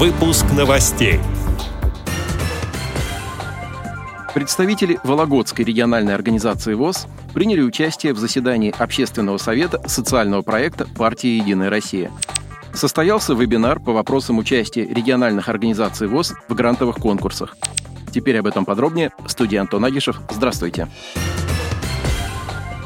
Выпуск новостей. Представители Вологодской региональной организации ВОЗ приняли участие в заседании Общественного совета социального проекта партии «Единая Россия». Состоялся вебинар по вопросам участия региональных организаций ВОЗ в грантовых конкурсах. Теперь об этом подробнее. Студия Антон Агишев. Здравствуйте.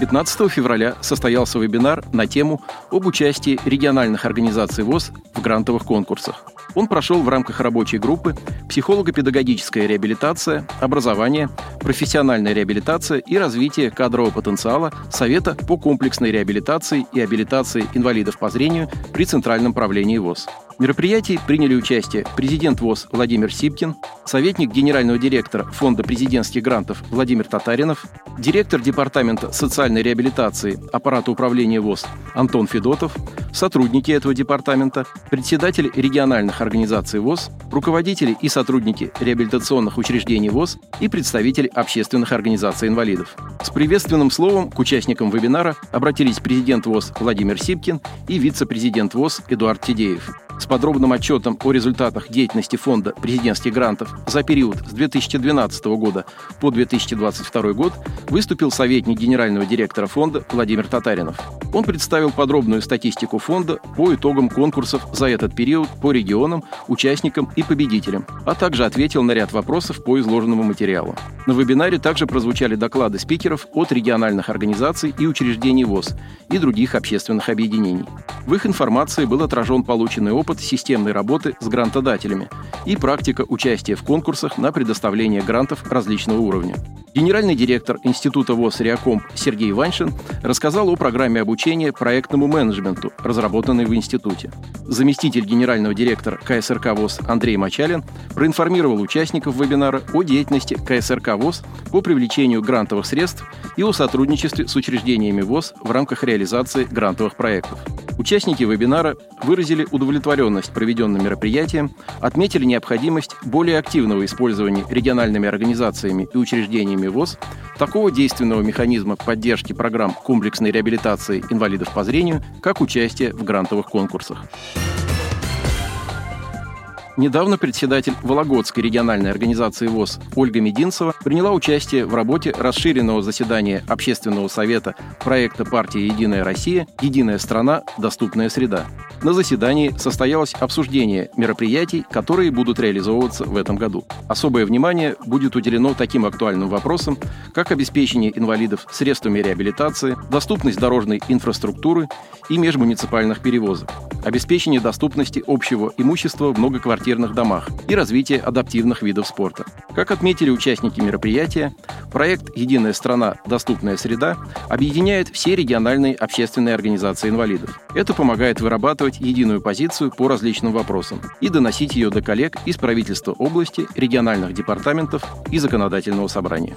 15 февраля состоялся вебинар на тему об участии региональных организаций ВОЗ в грантовых конкурсах. Он прошел в рамках рабочей группы «Психолого-педагогическая реабилитация, образование, профессиональная реабилитация и развитие кадрового потенциала Совета по комплексной реабилитации и абилитации инвалидов по зрению при Центральном правлении ВОЗ». В мероприятии приняли участие президент ВОЗ Владимир Сипкин, советник генерального директора Фонда президентских грантов Владимир Татаринов, директор Департамента социальной реабилитации аппарата управления ВОЗ Антон Федотов, сотрудники этого департамента, председатель региональных организаций ВОЗ, руководители и сотрудники реабилитационных учреждений ВОЗ и представители общественных организаций инвалидов. С приветственным словом к участникам вебинара обратились президент ВОЗ Владимир Сипкин и вице-президент ВОЗ Эдуард Тидеев. С подробным отчетом о результатах деятельности фонда президентских грантов за период с 2012 года по 2022 год выступил советник генерального директора фонда Владимир Татаринов. Он представил подробную статистику фонда по итогам конкурсов за этот период по регионам, участникам и победителям, а также ответил на ряд вопросов по изложенному материалу. На вебинаре также прозвучали доклады спикеров от региональных организаций и учреждений ВОЗ и других общественных объединений. В их информации был отражен полученный опыт системной работы с грантодателями и практика участия в конкурсах на предоставление грантов различного уровня. Генеральный директор Института ВОЗ «Реакомп» Сергей Ваншин рассказал о программе обучения проектному менеджменту, разработанной в институте. Заместитель генерального директора КСРК ВОЗ Андрей Мачалин проинформировал участников вебинара о деятельности КСРК ВОЗ по привлечению грантовых средств и о сотрудничестве с учреждениями ВОЗ в рамках реализации грантовых проектов. Участники вебинара выразили удовлетворенность проведенным мероприятием, отметили необходимость более активного использования региональными организациями и учреждениями ВОЗ такого действенного механизма поддержки программ комплексной реабилитации инвалидов по зрению, как участие в грантовых конкурсах. Недавно председатель Вологодской региональной организации ВОЗ Ольга Мединцева приняла участие в работе расширенного заседания Общественного совета проекта партии «Единая Россия. Единая страна. Доступная среда». На заседании состоялось обсуждение мероприятий, которые будут реализовываться в этом году. Особое внимание будет уделено таким актуальным вопросам, как обеспечение инвалидов средствами реабилитации, доступность дорожной инфраструктуры и межмуниципальных перевозок, обеспечение доступности общего имущества в многоквартирных домах и развитие адаптивных видов спорта. Как отметили участники мероприятия, проект «Единая страна. Доступная среда» объединяет все региональные общественные организации инвалидов. Это помогает вырабатывать единую позицию по различным вопросам и доносить ее до коллег из правительства области, региональных департаментов и законодательного собрания.